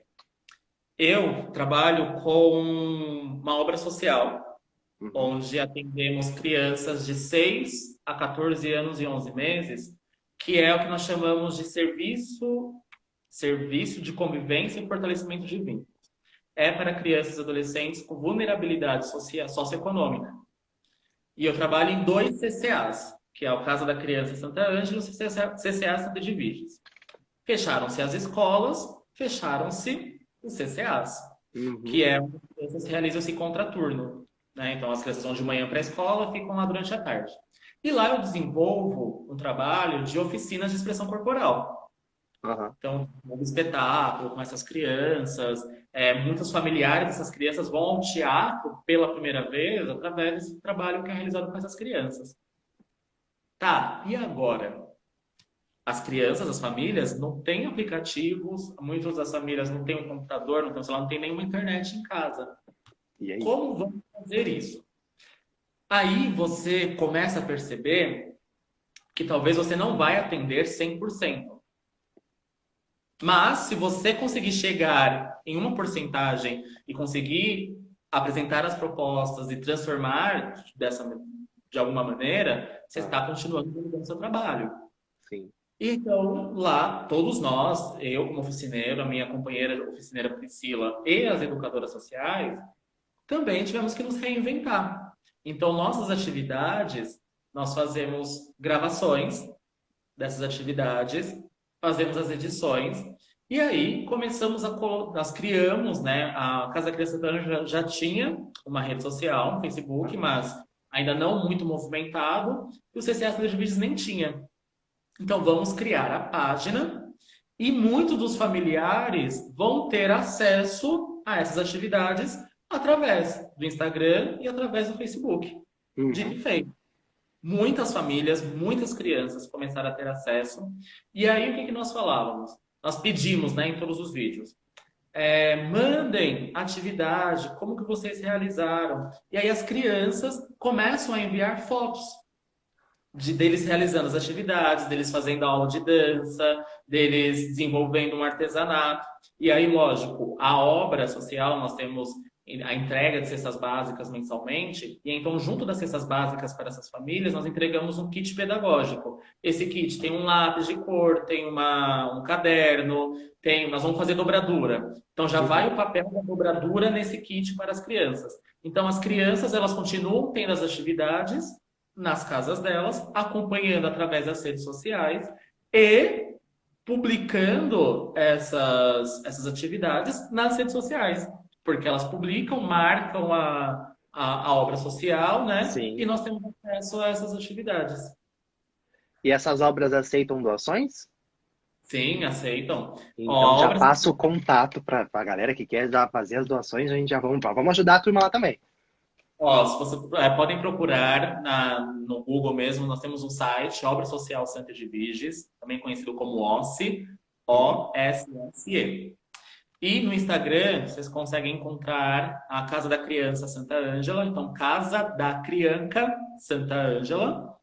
Eu trabalho com uma obra social uhum. onde atendemos crianças de 6 a 14 anos e 11 meses, que é o que nós chamamos de serviço, serviço de convivência e fortalecimento de vínculos. É para crianças e adolescentes com vulnerabilidade socioeconômica. E eu trabalho em dois CCAs, que é o Casa da Criança Santa Ângela e o CCA, CCA Santa Edviges. Fecharam-se as escolas, fecharam-se os CCAs, uhum. que é onde as crianças realizam esse contraturno. Né? Então, as crianças vão de manhã para a escola, ficam lá durante a tarde. E lá eu desenvolvo um trabalho de oficinas de expressão corporal. Uhum. Então, um espetáculo com essas crianças. É, muitos familiares dessas crianças vão ao teatro pela primeira vez através desse trabalho que é realizado com essas crianças. Tá, e agora? As crianças, as famílias, não têm aplicativos, muitas das famílias não têm um computador, não têm um celular, não têm nenhuma internet em casa. Como vamos fazer isso? Aí você começa a perceber que talvez você não vai atender 100%. Mas se você conseguir chegar em uma porcentagem e conseguir apresentar as propostas e transformar dessa de alguma maneira, você está continuando o seu trabalho. Sim. Então, lá, todos nós, eu como oficineiro, a minha companheira oficineira Priscila e as educadoras sociais, também tivemos que nos reinventar. Então, nossas atividades, nós fazemos gravações dessas atividades, fazemos as edições, e aí começamos a. Nós criamos, né? A Casa Criança já, já tinha uma rede social, um Facebook, mas ainda não muito movimentado, e o CCS de Vídeos nem tinha. Então, vamos criar a página e muitos dos familiares vão ter acesso a essas atividades através do Instagram e através do Facebook. Uhum. De feito. Muitas famílias, muitas crianças começaram a ter acesso. E aí, o que, que nós falávamos? Nós pedimos, né, em todos os vídeos. É, mandem atividade, como que vocês realizaram. E aí as crianças começam a enviar fotos de, deles realizando as atividades, deles fazendo aula de dança, deles desenvolvendo um artesanato. E aí, lógico, a obra social, nós temos a entrega de cestas básicas mensalmente, e então, junto das cestas básicas para essas famílias, nós entregamos um kit pedagógico. Esse kit tem um lápis de cor, tem uma, um caderno, tem, nós vamos fazer dobradura. Então, já vai o papel da dobradura nesse kit para as crianças. Então, as crianças, elas continuam tendo as atividades nas casas delas, acompanhando através das redes sociais e publicando essas, essas atividades nas redes sociais porque elas publicam, marcam a, a, a obra social, né? Sim. E nós temos acesso a essas atividades. E essas obras aceitam doações? Sim, aceitam. Então obras... já passa o contato para a galera que quer já fazer as doações, a gente já vamos, vamos ajudar a turma lá também. Ó, se você, é, podem procurar na, no Google mesmo, nós temos um site, Obra Social Santa de Viges, também conhecido como OSSE, O-S-S-E. E no Instagram, vocês conseguem encontrar a Casa da Criança Santa Ângela, então Casa da Criança Santa Ângela,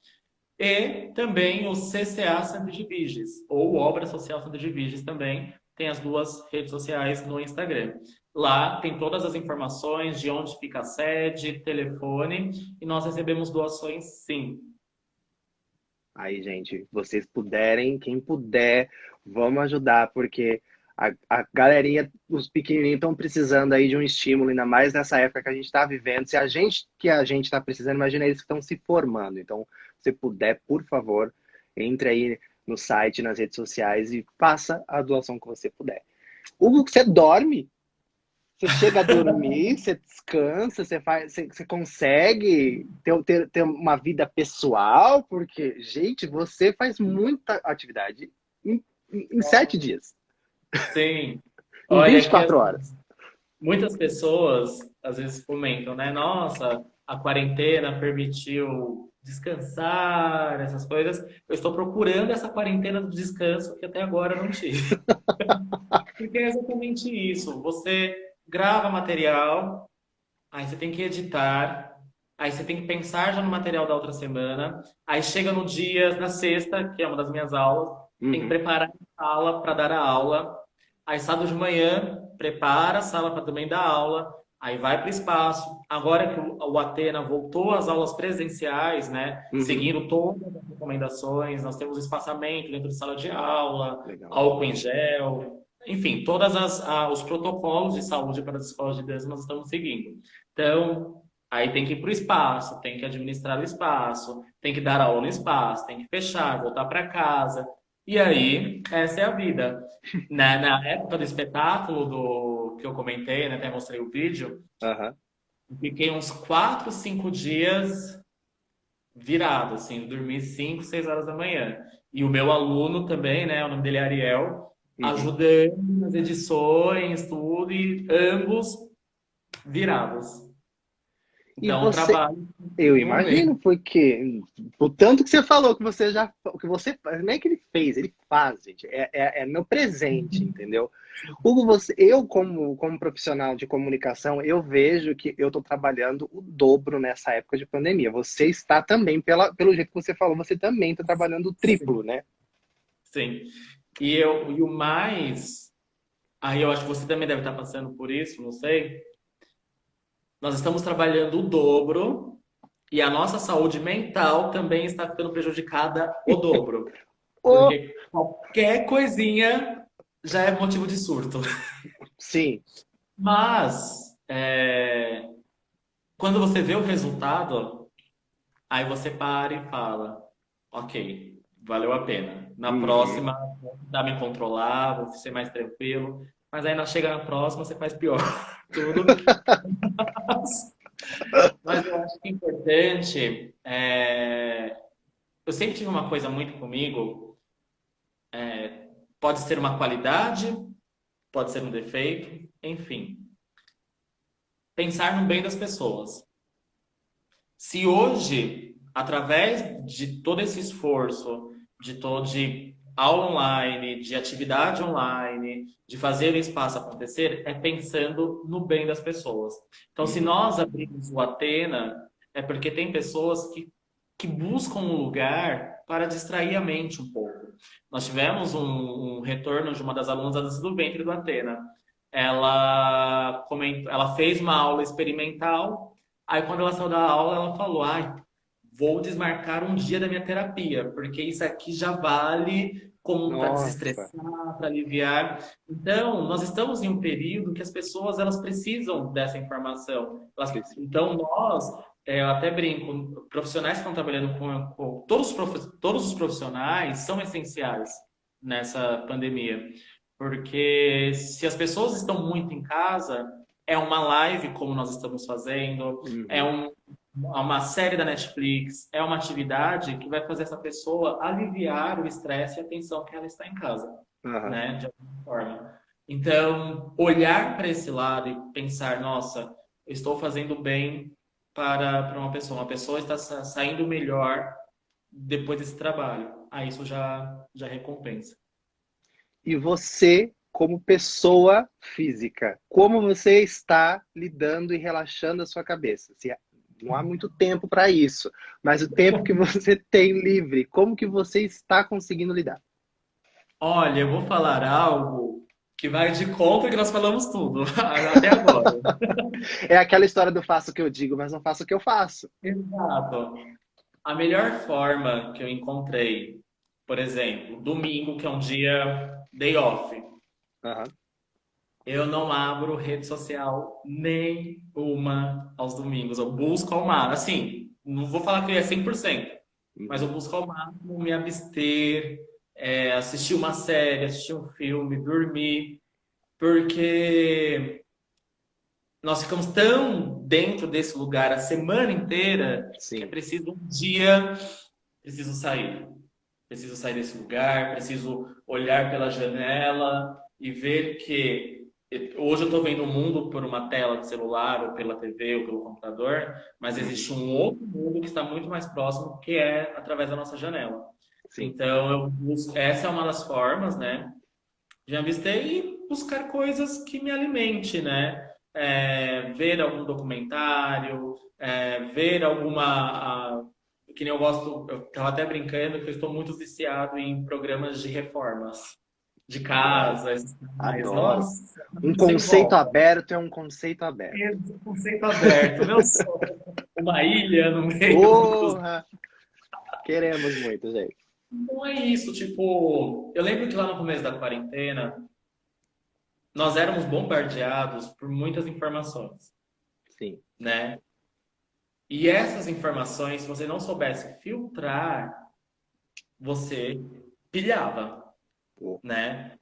e também o CCA Santa de Viges, ou Obra Social Santa de Viges também, tem as duas redes sociais no Instagram. Lá tem todas as informações de onde fica a sede, telefone, e nós recebemos doações sim. Aí, gente, vocês puderem, quem puder, vamos ajudar, porque a, a galerinha, os pequenininhos estão precisando aí de um estímulo, ainda mais nessa época que a gente está vivendo. Se a gente que a gente está precisando, imagina eles que estão se formando. Então, se puder, por favor, entre aí no site, nas redes sociais e faça a doação que você puder. Hugo, você dorme? Você chega a dormir, *laughs* você descansa, você, faz, você, você consegue ter, ter, ter uma vida pessoal, porque, gente, você faz muita atividade em, em sete dias. Sim. em Olha, 24 horas. Muitas pessoas às vezes comentam, né? Nossa, a quarentena permitiu descansar, essas coisas. Eu estou procurando essa quarentena do descanso que até agora não tive. *laughs* Porque é exatamente isso. Você grava material, aí você tem que editar, aí você tem que pensar já no material da outra semana, aí chega no dia, na sexta, que é uma das minhas aulas, uhum. tem que uhum. preparar a sala para dar a aula, Aí sábado de manhã, prepara a sala para também dar aula. Aí vai para o espaço. Agora que o Atena voltou às aulas presenciais, né? Uhum. Seguindo todas as recomendações, nós temos espaçamento dentro de sala de aula, Legal. álcool em gel, enfim, todos os protocolos de saúde para as escolas de dança nós estamos seguindo. Então, aí tem que ir para o espaço, tem que administrar o espaço, tem que dar aula no espaço, tem que fechar, voltar para casa. E aí, essa é a vida. *laughs* Na, na época do espetáculo do que eu comentei, né, até mostrei o vídeo, uhum. fiquei uns quatro, cinco dias virado, assim, dormi cinco, seis horas da manhã. E o meu aluno também, né, o nome dele é Ariel, uhum. ajudando nas edições, tudo, e ambos virados. Então, você, trabalho. Eu imagino, porque o tanto que você falou que você já. que você Não é que ele fez, ele faz, gente. É, é, é no presente, uhum. entendeu? Hugo, você, eu, como, como profissional de comunicação, eu vejo que eu estou trabalhando o dobro nessa época de pandemia. Você está também, pela, pelo jeito que você falou, você também está trabalhando o triplo, Sim. né? Sim. E, eu, e o mais. Aí eu acho que você também deve estar passando por isso, não sei nós estamos trabalhando o dobro e a nossa saúde mental também está ficando prejudicada o dobro. *laughs* Porque qualquer coisinha já é motivo de surto. *laughs* Sim. Mas é... quando você vê o resultado, aí você para e fala, ok, valeu a pena. Na uhum. próxima, dá me controlar, vou ser mais tranquilo. Mas aí chega na próxima, você faz pior. *laughs* Tudo. Mas eu acho que é importante. É... Eu sempre tive uma coisa muito comigo. É... Pode ser uma qualidade, pode ser um defeito, enfim. Pensar no bem das pessoas. Se hoje, através de todo esse esforço, de todo de aula online, de atividade online, de fazer o espaço acontecer, é pensando no bem das pessoas. Então, se nós abrimos o Atena, é porque tem pessoas que, que buscam um lugar para distrair a mente um pouco. Nós tivemos um, um retorno de uma das alunas do ventre do Atena. Ela comentou, ela fez uma aula experimental, aí quando ela saiu da aula, ela falou, ai, vou desmarcar um dia da minha terapia, porque isso aqui já vale como para desestressar, para aliviar. Então, nós estamos em um período que as pessoas elas precisam dessa informação. Elas, então, nós, é, eu até brinco, profissionais que estão trabalhando com, com todos, os todos os profissionais são essenciais nessa pandemia. Porque se as pessoas estão muito em casa, é uma live como nós estamos fazendo, uhum. é um, uma série da Netflix, é uma atividade que vai fazer essa pessoa aliviar o estresse e a tensão que ela está em casa, uhum. né? De alguma forma. Então, olhar para esse lado e pensar, nossa, estou fazendo bem para, para uma pessoa, uma pessoa está saindo melhor depois desse trabalho. Aí isso já, já recompensa. E você, como pessoa física, como você está lidando e relaxando a sua cabeça? Se não há muito tempo para isso, mas o tempo que você *laughs* tem livre, como que você está conseguindo lidar? Olha, eu vou falar algo que vai de conta que nós falamos tudo *laughs* até agora. é aquela história do faço o que eu digo, mas não faço o que eu faço. Exato. A melhor forma que eu encontrei, por exemplo, domingo, que é um dia day off, uhum eu não abro rede social nenhuma aos domingos. Eu busco ao máximo. Assim, não vou falar que é 100%, mas eu busco ao máximo me abster, é, assistir uma série, assistir um filme, dormir, porque nós ficamos tão dentro desse lugar a semana inteira Sim. que é preciso um dia, preciso sair. Preciso sair desse lugar, preciso olhar pela janela e ver que Hoje eu estou vendo o mundo por uma tela de celular, ou pela TV, ou pelo computador, mas existe um outro mundo que está muito mais próximo, que é através da nossa janela. Sim. Então, busco, essa é uma das formas, né? De avistar e buscar coisas que me alimente, né? É, ver algum documentário, é, ver alguma. A, que nem eu gosto, eu estava até brincando que eu estou muito viciado em programas de reformas de casa. Nossa, um conceito aberto é um conceito aberto. É um conceito aberto. Meu *laughs* sonho. Uma ilha no meio. Porra! Queremos muito, gente. Não é isso, tipo, eu lembro que lá no começo da quarentena, nós éramos bombardeados por muitas informações. Sim. Né? E essas informações, se você não soubesse filtrar, você pilhava né?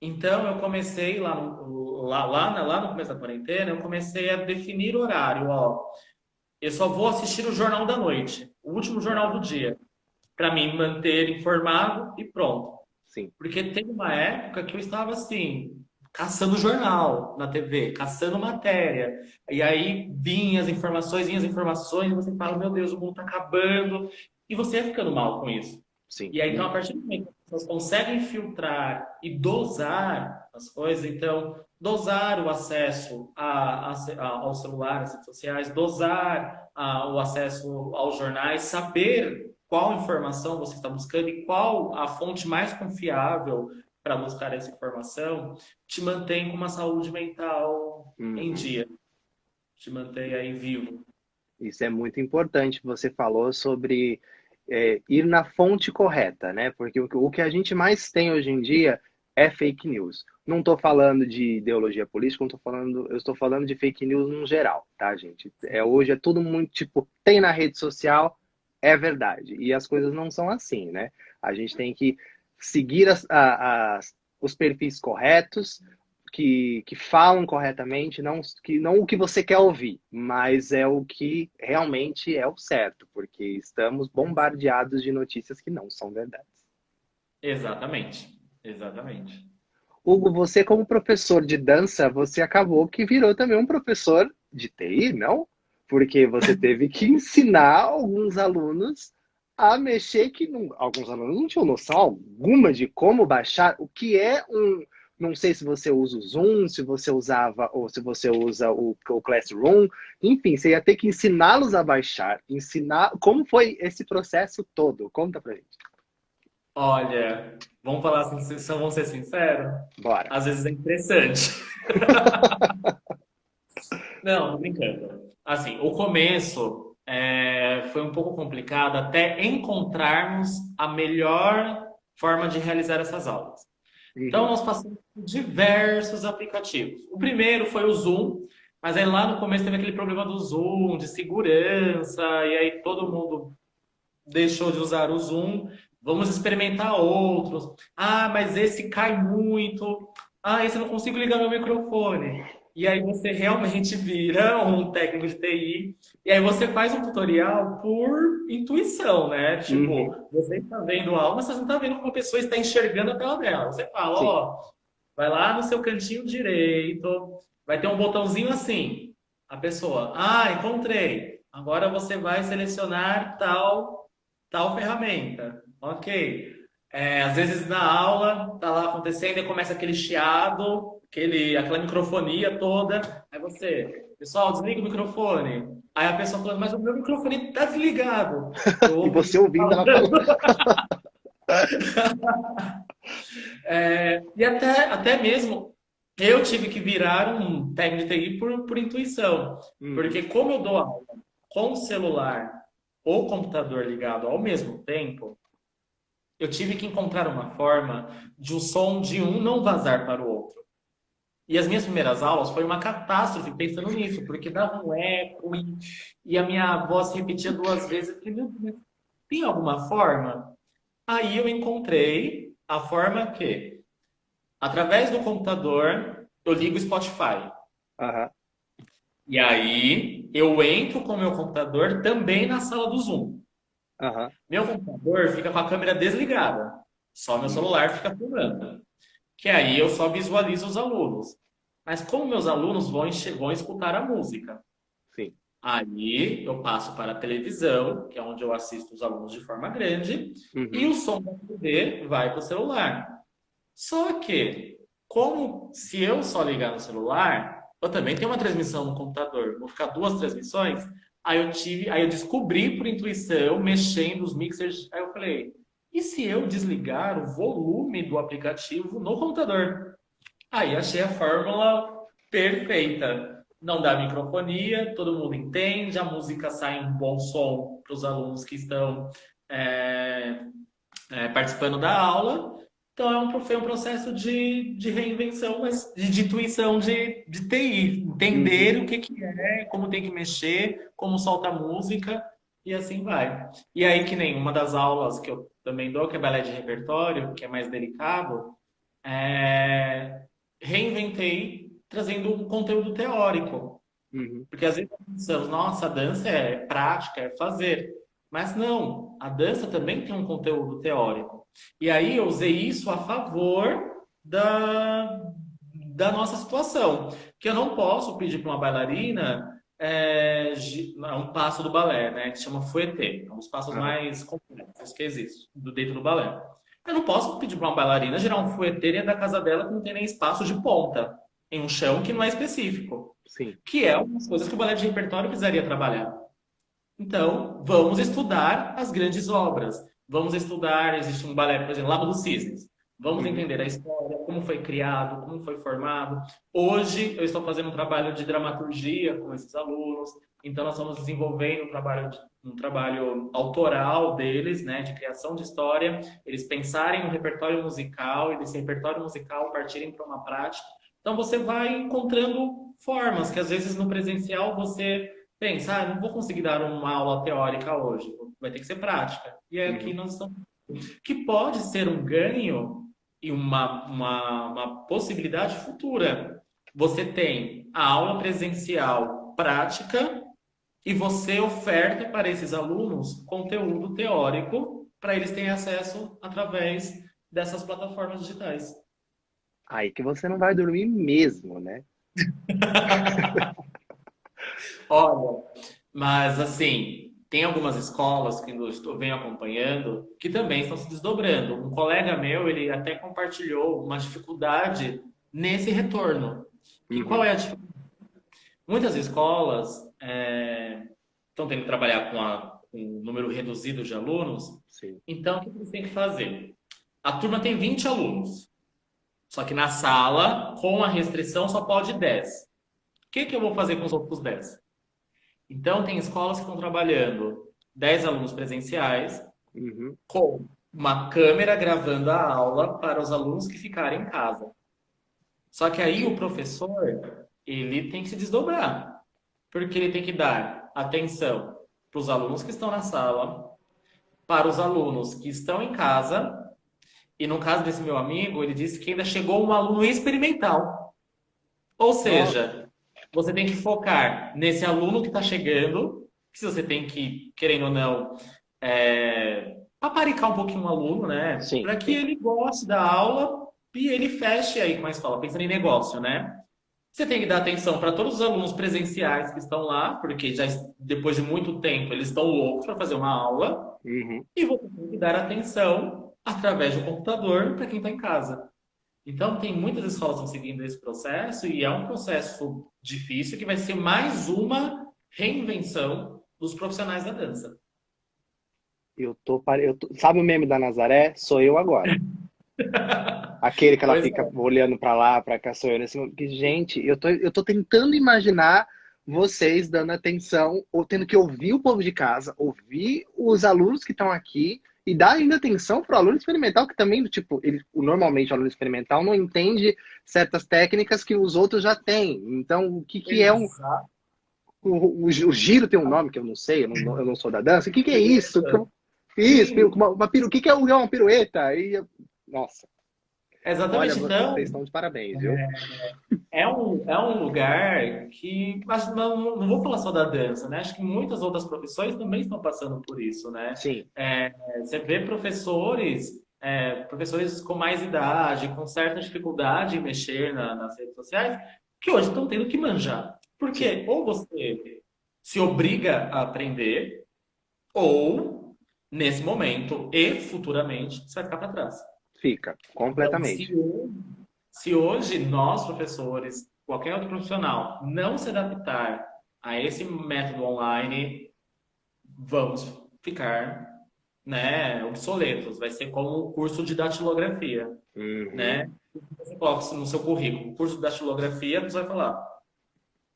Então eu comecei lá no, lá, lá, lá no começo da quarentena, eu comecei a definir horário, ó. Eu só vou assistir o jornal da noite, o último jornal do dia, para me manter informado e pronto. Sim. Porque teve uma época que eu estava assim, caçando jornal na TV, caçando matéria. E aí vinham as informações, vinham as informações, e você fala, meu Deus, o mundo está acabando. E você ia ficando mal com isso. Sim. E aí, então, a partir do momento que as pessoas conseguem filtrar e dosar as coisas, então, dosar o acesso a, a, a, ao celular, às redes sociais, dosar o acesso aos jornais, saber qual informação você está buscando e qual a fonte mais confiável para buscar essa informação, te mantém com uma saúde mental uhum. em dia. Te mantém aí vivo. Isso é muito importante. Você falou sobre é, ir na fonte correta, né? Porque o, que a gente mais tem hoje em dia é fake news. Não estou falando de ideologia política, não tô falando, eu estou falando de fake news no geral, tá, gente? É, hoje é tudo muito tipo, tem na rede social, é verdade. E as coisas não são assim, né? A gente tem que seguir as, as, os perfis corretos, que, que falam corretamente, não, que, não o que você quer ouvir, mas é o que realmente é o certo, porque estamos bombardeados de notícias que não são verdades. Exatamente, exatamente. Hugo, você como professor de dança, você acabou que virou também um professor de TI, não? Porque você teve que ensinar alguns alunos a mexer que não, alguns alunos não tinham noção alguma de como baixar o que é um não sei se você usa o Zoom, se você usava ou se você usa o, o Classroom. Enfim, você ia ter que ensiná-los a baixar, ensinar. Como foi esse processo todo? Conta pra gente. Olha, vamos falar assim, vamos ser sinceros? Bora. Às vezes é interessante. *laughs* Não, tô brincando. Assim, o começo é, foi um pouco complicado até encontrarmos a melhor forma de realizar essas aulas. Então, nós passamos por diversos aplicativos. O primeiro foi o Zoom, mas aí lá no começo teve aquele problema do Zoom, de segurança, e aí todo mundo deixou de usar o Zoom. Vamos experimentar outros. Ah, mas esse cai muito. Ah, esse eu não consigo ligar meu microfone. E aí você realmente vira um técnico de TI. E aí você faz um tutorial por intuição, né? Tipo, uhum. você está vendo algo, mas você não está vendo como a pessoa está enxergando a tela dela. Você fala, ó, vai lá no seu cantinho direito, vai ter um botãozinho assim. A pessoa, ah, encontrei. Agora você vai selecionar tal, tal ferramenta. Ok. É, às vezes na aula, tá lá acontecendo e começa aquele chiado, aquele, aquela microfonia toda. Aí você, pessoal, desliga o microfone. Aí a pessoa falando, mas o meu microfone tá desligado. *laughs* e você ouvindo ela falando. *laughs* é, e até, até mesmo eu tive que virar um técnico de TI por, por intuição. Hum. Porque como eu dou aula com o celular ou computador ligado ao mesmo tempo, eu tive que encontrar uma forma de o som de um não vazar para o outro. E as minhas primeiras aulas foi uma catástrofe pensando nisso, porque dava um eco e, e a minha voz repetia duas vezes. Eu falei, tem alguma forma? Aí eu encontrei a forma que, através do computador, eu ligo o Spotify. Uhum. E aí eu entro com o meu computador também na sala do Zoom. Uhum. Meu computador fica com a câmera desligada. Só meu celular fica filmando que aí eu só visualizo os alunos. Mas como meus alunos vão, vão escutar a música? Sim. Aí eu passo para a televisão, que é onde eu assisto os alunos de forma grande, uhum. e o som da TV vai para o celular. Só que, como se eu só ligar no celular, eu também tenho uma transmissão no computador, vou ficar duas transmissões, aí eu tive, aí eu descobri por intuição, mexendo os mixers, aí eu falei, e se eu desligar o volume do aplicativo no computador? Aí achei a fórmula perfeita. Não dá microfonia, todo mundo entende, a música sai um bom som para os alunos que estão é, é, participando da aula. Então, é um, foi um processo de, de reinvenção, mas de, de intuição de, de TI. Entender uhum. o que, que é, como tem que mexer, como solta a música e assim vai. E aí, que nem uma das aulas que eu também dou, que é balé de repertório, que é mais delicado, é... reinventei trazendo um conteúdo teórico. Uhum. Porque às vezes pensamos, nossa, a dança é prática, é fazer. Mas não, a dança também tem um conteúdo teórico. E aí eu usei isso a favor da, da nossa situação. Que eu não posso pedir para uma bailarina é, é, um passo do balé, né? Que se chama fouetté. É um dos passos uhum. mais complexos que existe do dentro do balé. Eu não posso pedir para uma bailarina gerar um fouetté dentro da casa dela que não tem nem espaço de ponta em um chão que não é específico. Sim. Que é uma das coisas que o balé de repertório precisaria trabalhar. Então, vamos estudar as grandes obras. Vamos estudar, existe um balé, por exemplo, Lago dos Cisnes. Vamos uhum. entender a história, como foi criado, como foi formado. Hoje eu estou fazendo um trabalho de dramaturgia com esses alunos, então nós estamos desenvolvendo um trabalho, um trabalho autoral deles, né, de criação de história. Eles pensarem no repertório musical e desse repertório musical partirem para uma prática. Então você vai encontrando formas que às vezes no presencial você pensa, ah, não vou conseguir dar uma aula teórica hoje, vai ter que ser prática. E é aqui nós estamos que pode ser um ganho e uma, uma, uma possibilidade futura. Você tem a aula presencial prática e você oferta para esses alunos conteúdo teórico para eles terem acesso através dessas plataformas digitais. Aí que você não vai dormir mesmo, né? *laughs* Olha, mas assim, tem algumas escolas que eu estou, venho acompanhando que também estão se desdobrando. Um colega meu, ele até compartilhou uma dificuldade nesse retorno. E uhum. qual é a dificuldade? Muitas escolas é, estão tendo que trabalhar com, a, com, um número reduzido de alunos. Sim. Então, o que eles têm que fazer? A turma tem 20 alunos. Só que na sala, com a restrição, só pode 10. que, que eu vou fazer com os outros 10? Então, tem escolas que estão trabalhando 10 alunos presenciais Uhum. com uma câmera gravando a aula para os alunos que ficarem em casa. Só que aí o professor, ele tem que se desdobrar, porque ele tem que dar atenção para os alunos que estão na sala, para os alunos que estão em casa, e no caso desse meu amigo, ele disse que ainda chegou um aluno experimental. Ou seja, você tem que focar nesse aluno que está chegando, que você tem que, querendo ou não, é, paparicar um pouquinho o aluno, né? Para que ele goste da aula e ele feche aí com a escola, pensando em negócio, né? Você tem que dar atenção para todos os alunos presenciais que estão lá, porque já depois de muito tempo eles estão loucos para fazer uma aula, Uhum. e você tem que dar atenção através do computador para quem está em casa. Então, tem muitas escolas que estão seguindo esse processo e é um processo difícil que vai ser mais uma reinvenção dos profissionais da dança. Eu tô, eu tô- Sabe o meme da Nazaré? Sou eu agora. *laughs* Aquele que ela Pois fica olhando pra lá, pra cá, sou eu nesse momento. Que, Gente, eu tô, eu tô tentando imaginar vocês dando atenção, ou tendo que ouvir o povo de casa, ouvir os alunos que estão aqui e dar ainda atenção pro aluno experimental, que também, tipo, ele, o- normalmente o aluno experimental não entende certas técnicas que os outros já têm. Então, o que, que é um. O, o, o giro tem um nome que eu não sei, eu não, eu não sou da dança. O que, que é isso? Isso, uma, uma piru... o que, que é uma pirueta? E, eu- nossa, olha, Exatamente. Então, vocês estão de parabéns, viu? é um, é um lugar que, mas não, não vou falar só da dança, né? Acho que muitas outras profissões também estão passando por isso, né? Sim, É, você vê professores, é, professores com mais idade, com certa dificuldade em mexer na- nas redes sociais, que hoje estão tendo que manjar. Porque ou você se obriga a aprender, ou nesse momento e futuramente você vai ficar para trás. Fica, completamente. Então, se, hoje, se hoje nós, professores, qualquer outro profissional, não se adaptar a esse método online, vamos ficar né, obsoletos. Vai ser como o curso de datilografia, Uhum. né? Você coloca no seu currículo, curso de datilografia, você vai falar.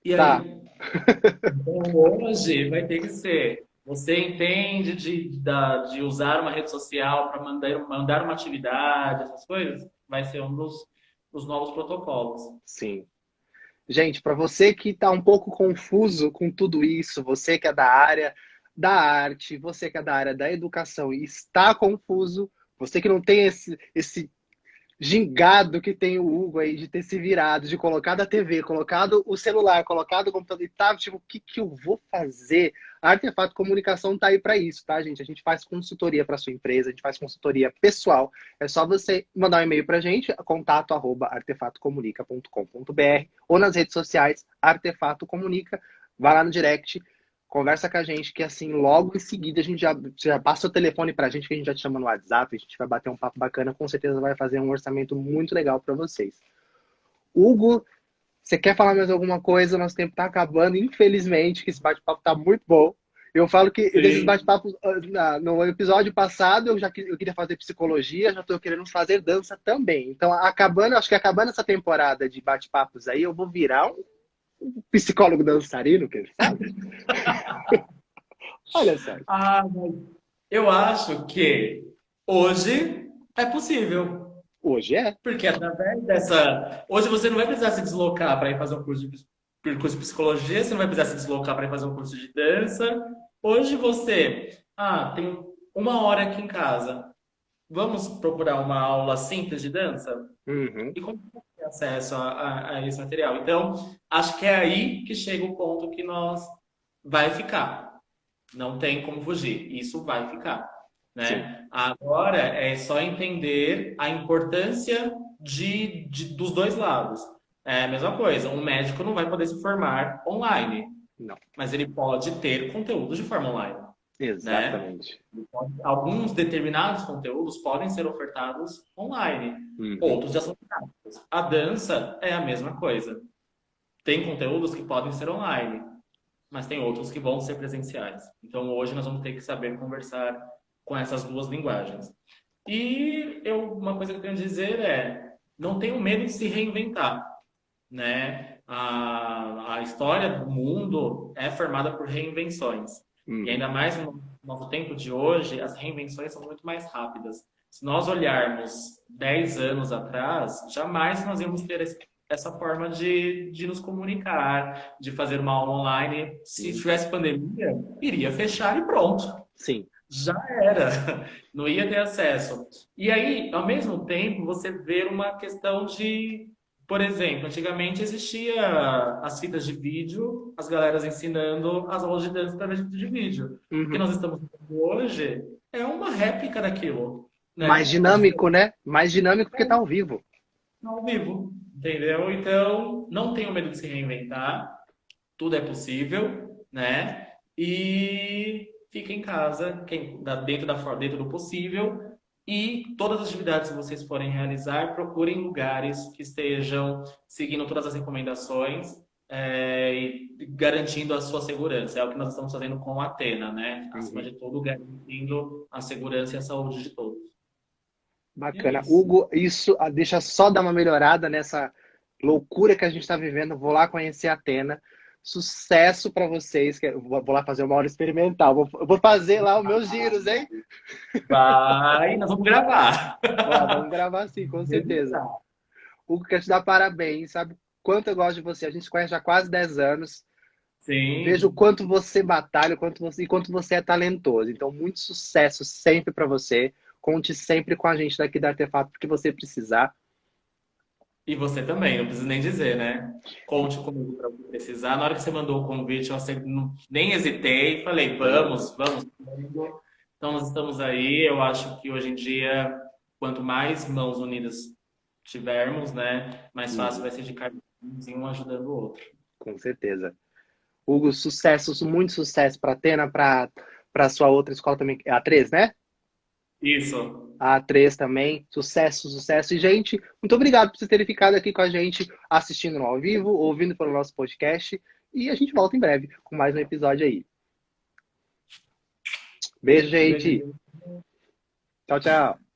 E aí? Tá. Então, hoje vai ter que ser. Você entende de, de usar uma rede social para mandar, mandar uma atividade, essas coisas? Vai ser um dos, dos novos protocolos. Sim. Gente, para você que está um pouco confuso com tudo isso, você que é da área da arte, você que é da área da educação e está confuso, você que não tem esse, esse gingado que tem o Hugo aí de ter se virado, de colocado a TV, colocado o celular, colocado o computador e tá, tipo, o que, que eu vou fazer? Artefato Comunicação tá aí para isso, tá, gente? A gente faz consultoria para sua empresa, a gente faz consultoria pessoal. É só você mandar um e-mail pra gente, contato arroba artefatocomunica.com.br ou nas redes sociais, Artefato Comunica. Vai lá no direct, conversa com a gente, que assim, logo em seguida a gente já, já passa o telefone pra gente, que a gente já te chama no WhatsApp, a gente vai bater um papo bacana, com certeza vai fazer um orçamento muito legal para vocês. Hugo, você quer falar mais alguma coisa? Nosso tempo tá acabando, infelizmente, que esse bate-papo tá muito bom. Eu falo que Sim. desses bate-papos, ah, no episódio passado, eu já eu queria fazer psicologia, já tô querendo fazer dança também. Então, acabando, acho que acabando essa temporada de bate-papos aí, eu vou virar um psicólogo dançarino, quem sabe? *laughs* Olha só. Ah, eu acho que hoje é possível. Hoje é. Porque através dessa. Hoje você não vai precisar se deslocar para ir fazer um curso de, curso de psicologia, você não vai precisar se deslocar para ir fazer um curso de dança. Hoje você. Ah, tem uma hora aqui em casa. Vamos procurar uma aula simples de dança? Uhum. E como tem acesso a, a- a esse material? Então, acho que é aí que chega o ponto que nós vai ficar. Não tem como fugir. Isso vai ficar. Né? Agora é só entender a importância de, de- dos dois lados. É a mesma coisa. Um médico não vai poder se formar online. Não. Mas ele pode ter conteúdo de forma online. Exatamente. Alguns determinados conteúdos podem ser ofertados online. Uhum. Outros já são práticos. A dança é a mesma coisa. Tem conteúdos que podem ser online, mas tem outros que vão ser presenciais. Então hoje nós vamos ter que saber conversar com essas duas linguagens. E eu, uma coisa que eu tenho a dizer é, não tenham medo de se reinventar, né? A, a história do mundo é formada por reinvenções. Hum. E ainda mais no nosso tempo de hoje, as reinvenções são muito mais rápidas. Se nós olharmos 10 anos atrás, jamais nós íamos ter essa forma de, de nos comunicar, de fazer uma aula online. Se tivesse pandemia, iria fechar e pronto. Sim. Já era, *laughs* não ia ter acesso. E aí, ao mesmo tempo, você vê uma questão de, por exemplo, antigamente existia as fitas de vídeo, as galeras ensinando as aulas de dança através de vídeo. Uhum. O que nós estamos vendo hoje é uma réplica daquilo. Né? Mais dinâmico, né? Mais dinâmico porque tá ao vivo. Ao vivo, entendeu? Então, não tenho medo de se reinventar, tudo é possível, né? E fica em casa, quem, dentro, da, dentro do possível, e todas as atividades que vocês forem realizar, procurem lugares que estejam seguindo todas as recomendações é, e garantindo a sua segurança. É o que nós estamos fazendo com a Atena, né? Acima Uhum. de tudo, garantindo a segurança e a saúde de todos. Bacana. É isso. Hugo, isso ah, deixa só dar uma melhorada nessa loucura que a gente está vivendo. Vou lá conhecer a Atena. Sucesso para vocês. Vou lá fazer uma aula experimental. Vou, fazer lá os meus giros, hein? Vai, nós vamos gravar. Ó, vamos gravar sim, com certeza. Hugo, quero te dar parabéns. Sabe quanto eu gosto de você? A gente se conhece já há quase 10 anos. Sim. Vejo o quanto você batalha, quanto você, e quanto você é talentoso. Então, muito sucesso sempre para você. Conte sempre com a gente daqui da Artefato, porque você precisar. E você também, não preciso nem dizer, né? Conte comigo para precisar. Na hora que você mandou o convite, eu nem hesitei, falei, vamos, vamos. Então, nós estamos aí. Eu acho que hoje em dia, quanto mais mãos unidas tivermos, né, mais fácil vai ser de cada um ajudando o outro. Com certeza. Hugo, sucesso, muito sucesso para Atena, para para sua outra escola também, a 3, né? Isso. A 3 também. Sucesso, sucesso. E, gente, muito obrigado por vocês terem ficado aqui com a gente, assistindo ao vivo, ouvindo pelo nosso podcast. E a gente volta em breve com mais um episódio aí. Beijo, gente. Tchau, tchau.